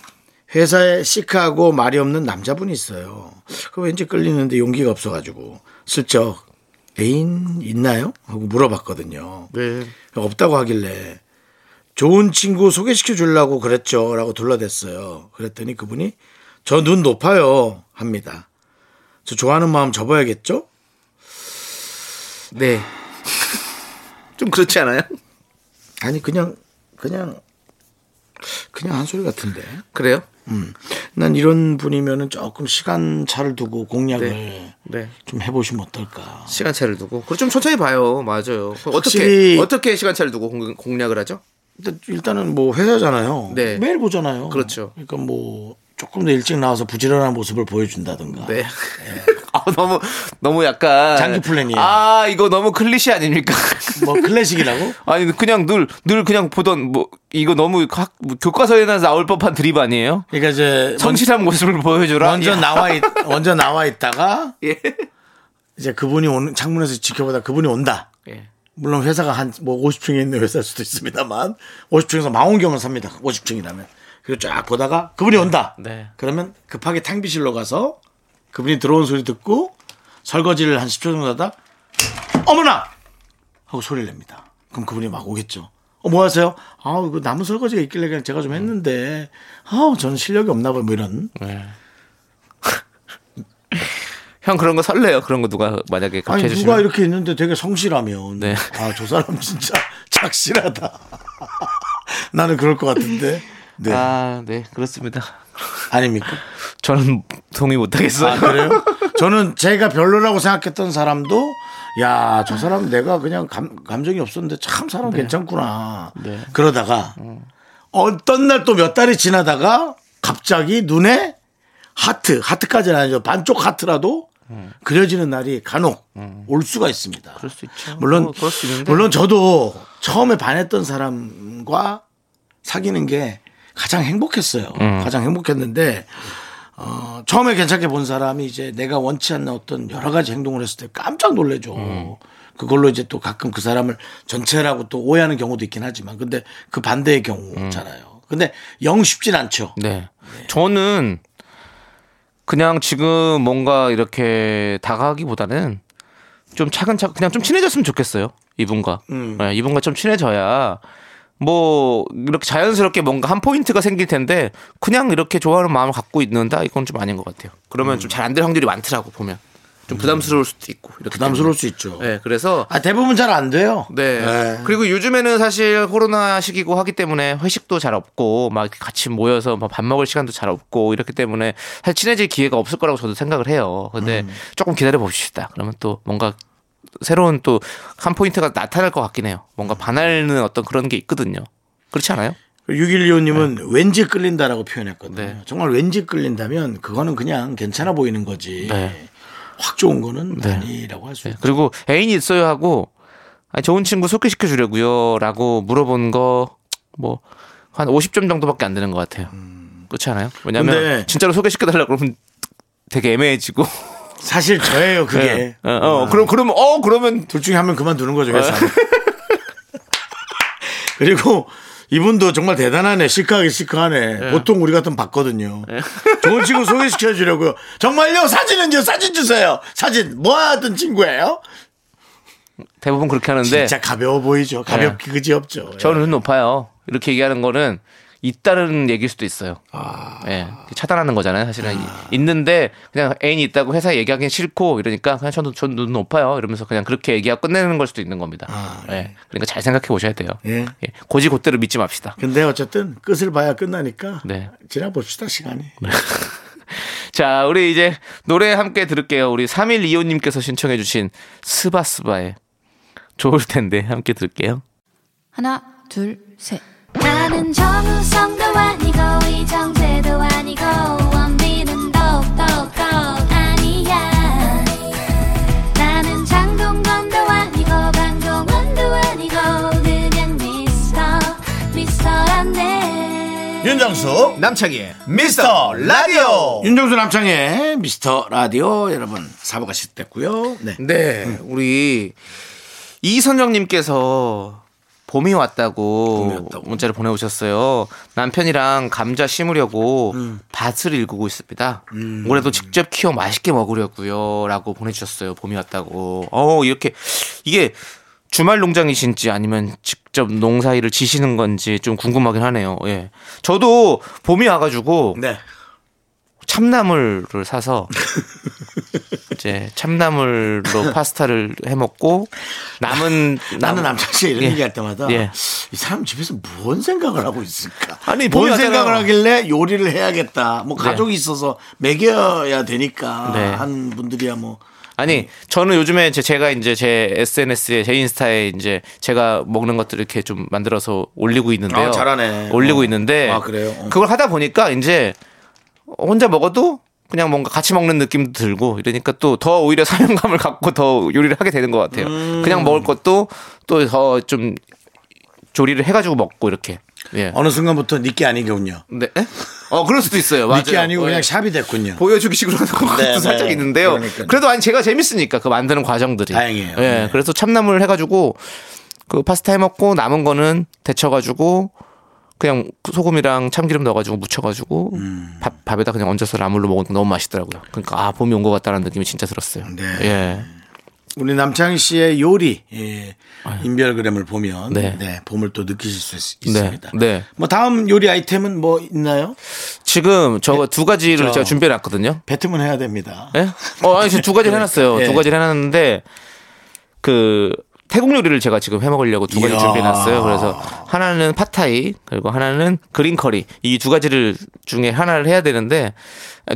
A: 회사에 시크하고 말이 없는 남자분이 있어요. 그 왠지 끌리는데 용기가 없어가지고 슬쩍 애인 있나요? 하고 물어봤거든요.
B: 네
A: 없다고 하길래 좋은 친구 소개시켜 주려고 그랬죠. 라고 둘러댔어요. 그랬더니 그분이 저 눈 높아요. 합니다. 저 좋아하는 마음 접어야겠죠?
B: 네. 좀 그렇지 않아요?
A: 아니, 그냥, 그냥, 그냥 한 소리 같은데.
B: 그래요?
A: 난 이런 분이면은 조금 시간 차를 두고 공략을
B: 네. 네.
A: 좀 해보시면 어떨까.
B: 시간차를 두고. 그럼 좀 천천히 봐요. 맞아요. 어떻게 어떻게 시간차를 두고 공- 공략을 하죠?
A: 일단, 일단은 뭐 회사잖아요.
B: 네.
A: 매일 보잖아요.
B: 그렇죠.
A: 그러니까 뭐 조금 더 일찍 나와서 부지런한 모습을 보여준다든가.
B: 네. 아, 너무 너무 약간
A: 장기 플랜이에요.
B: 아 이거 너무 클리셰 아닙니까?
A: 뭐 클래식이라고?
B: 아니 그냥 늘 늘 그냥 보던 뭐 이거 너무 학, 뭐 교과서에나 나올 법한 드립 아니에요?
A: 그러니까 이제
B: 성실한 모습을 보여주라.
A: 먼저
B: 예.
A: 나와 있, 먼저 나와 있다가
B: 예.
A: 이제 그분이 오는 창문에서 지켜보다 그분이 온다.
B: 예.
A: 물론 회사가 한 뭐 50층에 있는 회사일 수도 있습니다만 50층에서 망원경을 삽니다. 50층이라면. 그리고 쫙 보다가 그분이 온다.
B: 네.
A: 그러면 급하게 탕비실로 가서 그분이 들어온 소리 듣고 설거지를 한 10초 정도 하다 어머나 하고 소리를 냅니다. 그럼 그분이 막 오겠죠. 어, 뭐 하세요? 아, 이거 나무 설거지가 있길래 그냥 제가 좀 했는데, 아, 저는 실력이 없나 봐요. 뭐 이런.
B: 형 그런 거 설레요. 그런 거 누가 만약에 그렇게
A: 아니
B: 해주시면.
A: 누가 이렇게 있는데 되게 성실하면
B: 네.
A: 아 저 사람 진짜 착실하다. 나는 그럴 것 같은데. 네.
B: 아, 네, 그렇습니다.
A: 아닙니까?
B: 저는 동의 못 하겠어요.
A: 아 그래요? 저는 제가 별로라고 생각했던 사람도 야 저 사람 내가 그냥 감, 감정이 없었는데 참 사람 괜찮구나. 그러다가 어떤 날 또 몇 달이 지나다가 갑자기 눈에 하트 하트까지는 아니죠 반쪽 하트라도 그려지는 날이 간혹 올 수가 있습니다.
B: 그럴 수 있죠.
A: 물론
B: 뭐 수.
A: 물론 저도 처음에 반했던 사람과 사귀는 게 가장 행복했어요.
B: 음.
A: 가장 행복했는데 어, 처음에 괜찮게 본 사람이 이제 내가 원치 않는 어떤 여러 가지 행동을 했을 때 깜짝 놀래죠.
B: 음.
A: 그걸로 이제 또 가끔 그 사람을 전체라고 또 오해하는 경우도 있긴 하지만 근데 그 반대의 경우잖아요. 근데 영 쉽진 않죠.
B: 네. 저는 그냥 지금 뭔가 이렇게 다가가기보다는 좀 차근차근 그냥 좀 친해졌으면 좋겠어요. 이분과. 네, 이분과 좀 친해져야 뭐 이렇게 자연스럽게 뭔가 한 포인트가 생길 텐데 그냥 이렇게 좋아하는 마음을 갖고 있는다 이건 좀 아닌 것 같아요. 그러면 좀잘 안 될 확률이 많더라고 보면 좀 부담스러울 수도 있고 이렇게
A: 부담스러울 수 있죠.
B: 네, 그래서
A: 아, 대부분 잘 안 돼요.
B: 네.
A: 네.
B: 그리고 요즘에는 사실 코로나 시기고 하기 때문에 회식도 잘 없고 막 같이 모여서 뭐밥 먹을 시간도 잘 없고 이렇기 때문에 사실 친해질 기회가 없을 거라고 저도 생각을 해요. 근데
A: 음.
B: 조금 기다려 봅시다. 그러면 또 뭔가 새로운 또 한 포인트가 나타날 것 같긴 해요. 뭔가 반하는 어떤 그런 게 있거든요. 그렇지 않아요?
A: 612호님은 왠지 끌린다라고 표현했거든요.
B: 네.
A: 정말 왠지 끌린다면 그거는 그냥 괜찮아 보이는 거지.
B: 네.
A: 확 좋은 거는
B: 네.
A: 아니라고 할수
B: 네.
A: 있죠.
B: 그리고 애인이 있어요 하고 아니, 좋은 친구 소개시켜 주려고요 라고 물어본 거 뭐 한 50점 정도밖에 안 되는 것 같아요. 그렇지 않아요? 왜냐면
A: 근데-
B: 진짜로 소개시켜 달라고 그러면 되게 애매해지고
A: 사실 저예요, 그게.
B: 네. 어, 어, 그럼 그러면 어 그러면
A: 둘 중에 한명 그만두는 거죠, 회사. 그리고 이분도 정말 대단하네. 시크하게 시크하네. 보통 우리 같은 봤거든요. 좋은 친구 소개시켜 주려고요. 정말요? 사진은요? 사진 주세요. 사진. 뭐 하던 친구예요?
B: 대부분 그렇게 하는데
A: 진짜 가벼워 보이죠. 가볍게 그지 없죠.
B: 저는 높아요. 이렇게 얘기하는 거는 있다는 얘기일 수도 있어요. 예, 차단하는 거잖아요. 사실은 이- 있는데 그냥 애인이 있다고 회사에 얘기하기는 싫고 이러니까 그냥 저는 저눈 높아요. 이러면서 그냥 그렇게 얘기하고 끝내는 걸 수도 있는 겁니다. 예, 그러니까 잘 생각해 보셔야 돼요.
A: 예.
B: 예, 고지 곧대로 믿지 맙시다.
A: 근데 어쨌든 끝을 봐야 끝나니까
B: 네.
A: 지나 봅시다 시간이.
B: 자, 우리 이제 노래 함께 들을게요. 우리 3125 님께서 신청해 주신 스바스바의 좋을 텐데 함께 들을게요.
C: 하나, 둘, 셋.
E: 나는 정우성도 아니고 이정재도 아니고 원빈은 더욱더 아니야 나는 장동건도 아니고 강동원도 아니고 그냥 미스터 미스터란데
A: 윤정수
B: 남창희의
A: 미스터 라디오. 윤정수 남창의 미스터 라디오 여러분 사부가 시작됐고요. 네.
B: 네, 우리 이선정님께서 봄이 왔다고,
A: 봄이 왔다고.
B: 문자를 보내오셨어요. 남편이랑 감자 심으려고
A: 음.
B: 밭을 일구고 있습니다. 올해도 직접 키워 맛있게 먹으려고요.라고 보내주셨어요. 봄이 왔다고. 어 이렇게 이게 주말 농장이신지 아니면 직접 농사 일을 지시는 건지 좀 궁금하긴 하네요. 예, 저도 봄이 와가지고
A: 네.
B: 참나물을 사서 이제 참나물로 파스타를 해 먹고 남은
A: 나는
B: 남-
A: 남창 씨 이런
B: 예.
A: 얘기할 때마다
B: 예.
A: 이 사람 집에서 뭔 생각을 하고 있을까?
B: 아니,
A: 뭔 생각을. 하길래 요리를 해야겠다. 뭐 가족이 있어서 먹여야 되니까
B: 네.
A: 한 분들이야 뭐
B: 아니 저는 요즘에 제- 제가 이제 제 SNS에 제 인스타에 이제 제가 먹는 것들을 이렇게 좀 만들어서 올리고 있는데요.
A: 아, 잘하네.
B: 올리고
A: 어.
B: 있는데
A: 아, 그래요? 어.
B: 그걸 하다 보니까 이제 혼자 먹어도 그냥 뭔가 같이 먹는 느낌도 들고 이러니까 또 더 오히려 사명감을 갖고 더 요리를 하게 되는 것 같아요.
A: 음.
B: 그냥 먹을 것도 또 더 좀 조리를 해가지고 먹고 이렇게. 예.
A: 어느 순간부터 니께 아니군요.
B: 네. 에? 어 그럴 수도 있어요. 맞아요.
A: 니께 아니고
B: 예.
A: 그냥 샵이 됐군요.
B: 보여주기 식으로 하는 것도
A: 네,
B: 살짝
A: 네.
B: 있는데요.
A: 그러니까요.
B: 그래도 아니 제가 재밌으니까 그 만드는 과정들이.
A: 다행이에요.
B: 예.
A: 네.
B: 그래서 참나물 해가지고 그 파스타 해 먹고 남은 거는 데쳐가지고 그냥 소금이랑 참기름 넣어가지고 묻혀가지고
A: 음.
B: 밥, 밥에다 그냥 얹어서 나물로 먹으니까 너무 맛있더라고요. 그러니까 아 봄이 온 것 같다는 느낌이 진짜 들었어요.
A: 네.
B: 예.
A: 우리 남창희 씨의 요리 예, 인별그램을 보면
B: 네.
A: 네. 봄을 또 느끼실 수 있-
B: 네.
A: 있습니다.
B: 네.
A: 뭐 다음 요리 아이템은 뭐 있나요?
B: 지금 저거 두 가지를
A: 저-
B: 제가 준비해 놨거든요.
A: 배트면 해야 됩니다.
B: 예? 어, 아니, 두 가지를 해놨어요.
A: 예.
B: 두 가지를 해놨는데, 그, 태국 요리를 제가 지금 해 먹으려고 두 가지
A: 이야.
B: 준비해 놨어요. 그래서 하나는 팟타이, 그리고 하나는 그린 커리. 이 두 가지를 중에 하나를 해야 되는데,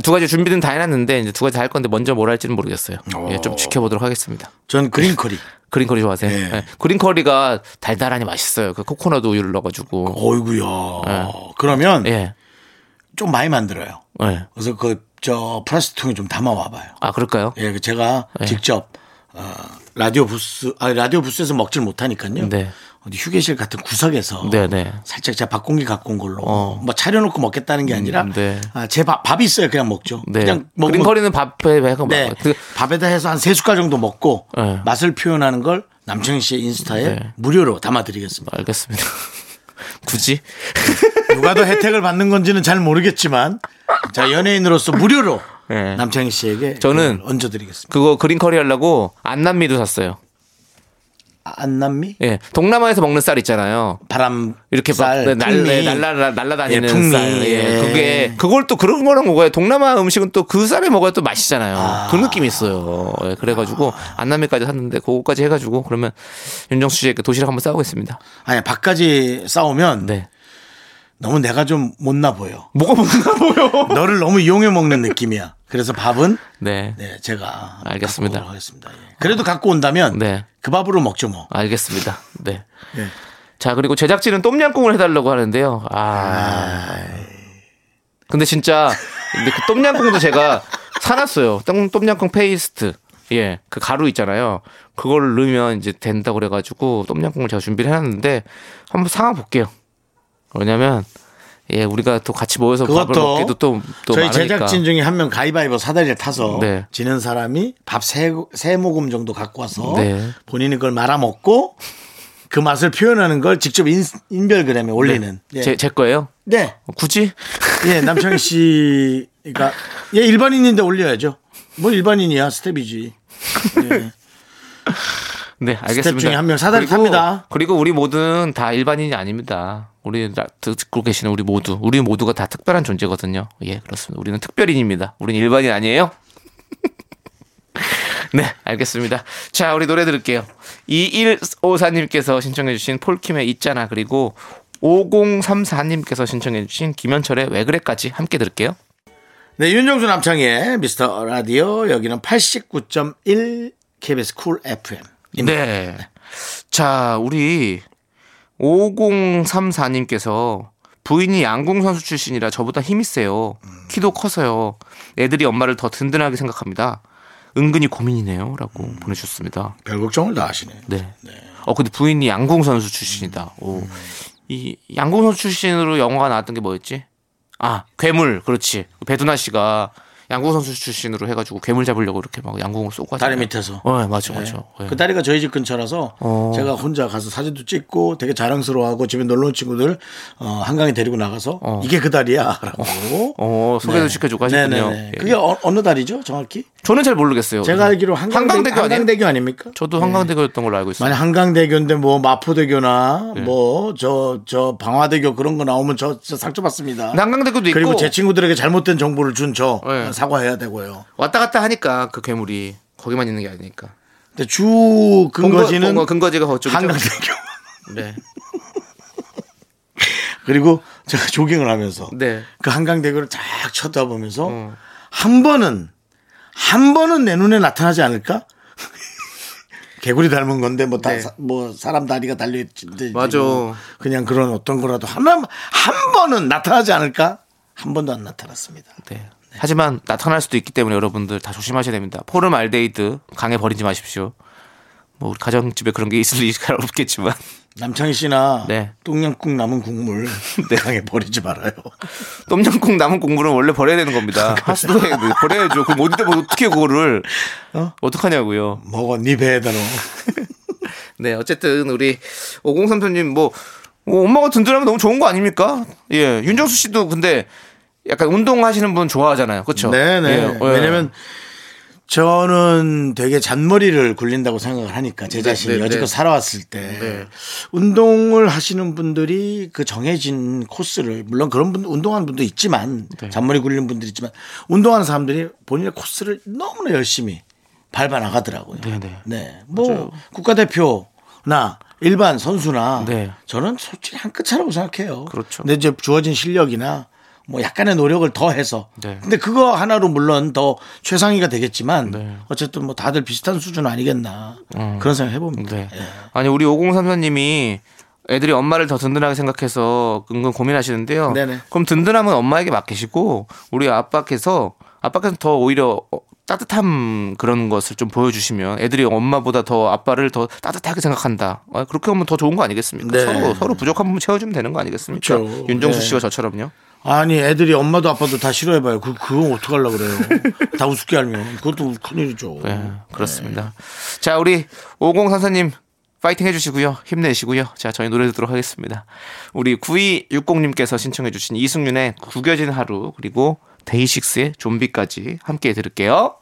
B: 두 가지 준비는 다 해놨는데, 이제 두 가지 다 할 건데, 먼저 뭘 할지는 모르겠어요. 예, 좀 지켜보도록 하겠습니다.
A: 전 그린 커리.
B: 그린 커리 좋아하세요?
A: 예.
B: 예. 그린 커리가 달달하니 맛있어요. 그 코코넛 우유를 넣어가지고.
A: 어이구야. 그러면
B: 예.
A: 좀 많이 만들어요.
B: 예.
A: 그래서 그 저 플라스틱 통에 좀 담아 와봐요.
B: 아, 그럴까요?
A: 예, 그 제가
B: 예.
A: 직접 어, 라디오 부스, 아 라디오 부스에서 먹질 못하니까요.
B: 네.
A: 어디 휴게실 같은 구석에서
B: 네, 네.
A: 살짝 제가 밥 공기 갖고 온 걸로
B: 어.
A: 뭐 차려놓고 먹겠다는 게 아니라
B: 음, 네.
A: 아, 제 밥, 밥이 있어요. 그냥 먹죠.
B: 네.
A: 그냥 먹으면
B: 그린커리는 밥에 해서
A: 네.
B: 그-
A: 밥에다 해서 한 세 숟갈 정도 먹고
B: 네.
A: 맛을 표현하는 걸 남청희 씨의 인스타에
B: 네.
A: 무료로 담아드리겠습니다.
B: 알겠습니다. 굳이?
A: 누가 더 혜택을 받는 건지는 잘 모르겠지만 자 연예인으로서 무료로
B: 네.
A: 남창희 씨에게
B: 저는
A: 얹어드리겠습니다.
B: 그거 그린 커리 하려고 안남미도 샀어요.
A: 안남미
B: 예. 동남아에서 먹는 쌀 있잖아요.
A: 바람
B: 이렇게 막
A: 쌀,
B: 네, 날,
A: 풍미.
B: 네, 날라, 날라다니는
A: 예, 풍미.
B: 쌀. 예.
A: 예.
B: 그게, 그걸 또 그런 거랑 먹어야 동남아 음식은 또 그 쌀에 먹어야 또 맛있잖아요. 그 느낌이 있어요. 예, 그래가지고 안남미까지 샀는데 그거까지 해가지고 그러면 윤정수 씨에게 도시락 한번 싸우겠습니다.
A: 아니 밥까지 싸우면
B: 네.
A: 너무 내가 좀 못나 보여.
B: 뭔가 못나 보여.
A: 너를 너무 이용해 먹는 느낌이야. 그래서 밥은
B: 네.
A: 네 제가
B: 알겠습니다.
A: 갖고 하겠습니다. 예. 그래도 갖고 온다면
B: 네.
A: 그 밥으로 먹죠 뭐.
B: 알겠습니다. 네.
A: 예.
B: 자, 그리고 제작진은 똠양꿍을 해달라고 하는데요. 아. 근데 진짜, 근데 그 똠양꿍도 제가 사놨어요. 똠, 똠양꿍 페이스트. 예, 그 가루 있잖아요. 그걸 넣으면 이제 된다고 그래가지고 똠양꿍을 제가 준비를 해놨는데 한번 상황 볼게요. 왜냐면, 예, 우리가 또 같이 모여서 밥을 먹기도 또, 또
A: 저희
B: 많으니까.
A: 제작진 중에 한 명 가위바위보 사다리를 타서
B: 네.
A: 지는 사람이 밥 세 모금 정도 갖고 와서
B: 네.
A: 본인이 그걸 말아 먹고 그 맛을 표현하는 걸 직접 인, 인별그램에 올리는. 예.
B: 제, 제 거예요?
A: 네.
B: 굳이?
A: 예, 남창희 씨가 예, 일반인인데 올려야죠. 뭐 일반인이야, 스텝이지. 예.
B: 네, 알겠습니다.
A: 스텝 중에 한 명 사다리
B: 그리고-
A: 탑니다.
B: 그리고 우리 모두는 다 일반인이 아닙니다. 우리 라- 듣고 계시는 우리 모두, 우리 모두가 다 특별한 존재거든요. 예, 그렇습니다. 우리는 특별인입니다. 우리는 일반인 아니에요? 네, 알겠습니다. 자, 우리 노래 들을게요. 2154님께서 신청해주신 폴킴의 있잖아. 그리고 5034님께서 신청해주신 김현철의 왜 그래까지 함께 들을게요.
A: 네, 윤정수 남창희의 미스터 라디오 여기는 89.1 KBS 쿨 FM.
B: 네. 자, 우리 5034님께서 부인이 양궁 선수 출신이라 저보다 힘이 세요. 키도 커서요. 애들이 엄마를 더 든든하게 생각합니다. 은근히 고민이네요. 라고 보내주셨습니다.
A: 별 걱정을 다 하시네.
B: 네. 어, 근데 부인이 양궁 선수 출신이다. 오. 이 양궁 선수 출신으로 영화가 나왔던 게 뭐였지? 아, 괴물. 그렇지. 배두나 씨가 양궁 선수 출신으로 해가지고 괴물 잡으려고 이렇게 막 양궁을 쏘고
A: 다리. 밑에서.
B: 어, 맞아, 맞아. 예.
A: 그 다리가 저희 집 근처라서
B: 어.
A: 제가 혼자 가서 사진도 찍고 되게 자랑스러워하고 집에 놀러 온 친구들 어, 한강에 데리고 나가서 이게 그 다리야라고.
B: 어, 소개도
A: 네.
B: 시켜주고 하셨군요.
A: 네네네.
B: 예.
A: 그게 어, 느 다리죠, 정확히?
B: 저는 잘 모르겠어요.
A: 제가 알기로 한강대교,
B: 한강대교 아니에요?
A: 한강대교 아닙니까?
B: 저도 한강대교였던 걸로 알고 있어요.
A: 만약 한강대교인데 뭐 마포대교나
B: 네.
A: 뭐저 저 방화대교 그런 거 나오면 저, 저 상처받습니다.
B: 한강대교도 있고
A: 그리고 제 친구들에게 잘못된 정보를 준저
B: 네.
A: 사과해야 되고요.
B: 왔다 갔다 하니까 그 괴물이 거기만 있는 게 아니니까.
A: 근데 주 근거지는
B: 근거, 근거지가 그쪽이죠.
A: 한강대교.
B: 네.
A: 그리고 제가 조깅을 하면서
B: 네.
A: 그 한강대교를 쫙 쳐다보면서
B: 어.
A: 한 번은 한 번은 내 눈에 나타나지 않을까? 개구리 닮은 건데 뭐, 다,
B: 네.
A: 사- 뭐 사람 다리가 달려 있는데
B: 맞아.
A: 그냥 그런 어떤 거라도 하나 한 번은 나타나지 않을까? 한 번도 안 나타났습니다.
B: 네. 하지만 나타날 수도 있기 때문에 여러분들 다 조심하셔야 됩니다. 포름 알데히드 강에 버리지 마십시오. 뭐 우리 가정집에 그런 게 있을 잘 없겠지만
A: 남창희 씨나
B: 네.
A: 똥냥국 남은 국물
B: 네.
A: 강에 버리지 말아요.
B: 똠양꿍 남은 국물은 원래 버려야 되는 겁니다. 하수도 해 버려야죠. 그럼 어디다 뭐 어떻게 그거를 어? 어떡하냐고요.
A: 먹어 네 배에다 넣어.
B: 네, 어쨌든 우리 5033님 뭐 어, 엄마가 든든하면 너무 좋은 거 아닙니까? 예, 윤정수 씨도 근데 약간 운동하시는 분 좋아하잖아요, 그렇죠?
A: 네네. 왜냐면 저는 되게 잔머리를 굴린다고 생각을 하니까 제
B: 네,
A: 자신이
B: 네,
A: 여지껏
B: 네.
A: 살아왔을 때
B: 네.
A: 운동을 하시는 분들이 그 정해진 코스를 물론 그런 분 운동하는 분도 있지만
B: 네.
A: 잔머리 굴리는 분들이 있지만 운동하는 사람들이 본인의 코스를 너무나 열심히 밟아 나가더라고요.
B: 네, 네.
A: 뭐
B: 맞아요.
A: 국가대표나 일반 선수나
B: 네.
A: 저는 솔직히 한 끗 차라고 생각해요.
B: 그렇죠.
A: 근데 이제 주어진 실력이나 뭐 약간의 노력을 더 해서
B: 네.
A: 근데 그거 하나로 물론 더 최상위가 되겠지만
B: 네.
A: 어쨌든 뭐 다들 비슷한 수준 아니겠나 그런 생각 해봅니다.
B: 네.
A: 예.
B: 아니 우리 5033님이 애들이 엄마를 더 든든하게 생각해서 은근 고민하시는데요.
A: 네네.
B: 그럼 든든함은 엄마에게 맡기시고 우리 아빠께서 아빠께서 더 오히려 어, 따뜻한 그런 것을 좀 보여주시면 애들이 엄마보다 더 아빠를 더 따뜻하게 생각한다. 아, 그렇게 하면 더 좋은 거 아니겠습니까?
A: 네.
B: 서로 서로 부족한 부분 채워주면 되는 거 아니겠습니까?
A: 그렇죠.
B: 윤정수
A: 네.
B: 씨와 저처럼요.
A: 아니 애들이 엄마도 아빠도 다 싫어해봐요. 그 그건 어떡 하려 그래요. 다 우습게 알면 그것도 큰일이죠.
B: 네, 그렇습니다. 자, 우리 5034님 파이팅 해주시고요. 힘내시고요. 자, 저희 노래 듣도록 하겠습니다. 우리 9260님께서 신청해주신 이승윤의 구겨진 하루, 그리고 데이식스의 좀비까지 함께 들을게요.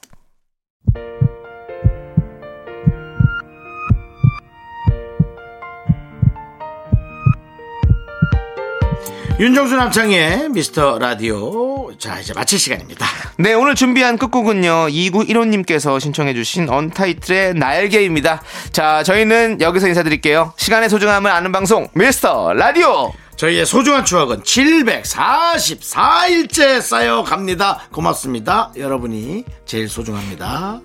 A: 윤정수 남창의 미스터 라디오 자 이제 마칠 시간입니다.
B: 네, 오늘 준비한 끝곡은요. 2915님께서 신청해주신 언타이틀의 날개입니다. 자, 저희는 여기서 인사드릴게요. 시간의 소중함을 아는 방송, 미스터 라디오!
A: 저희의 소중한 추억은 744일째 쌓여갑니다. 고맙습니다. 여러분이 제일 소중합니다.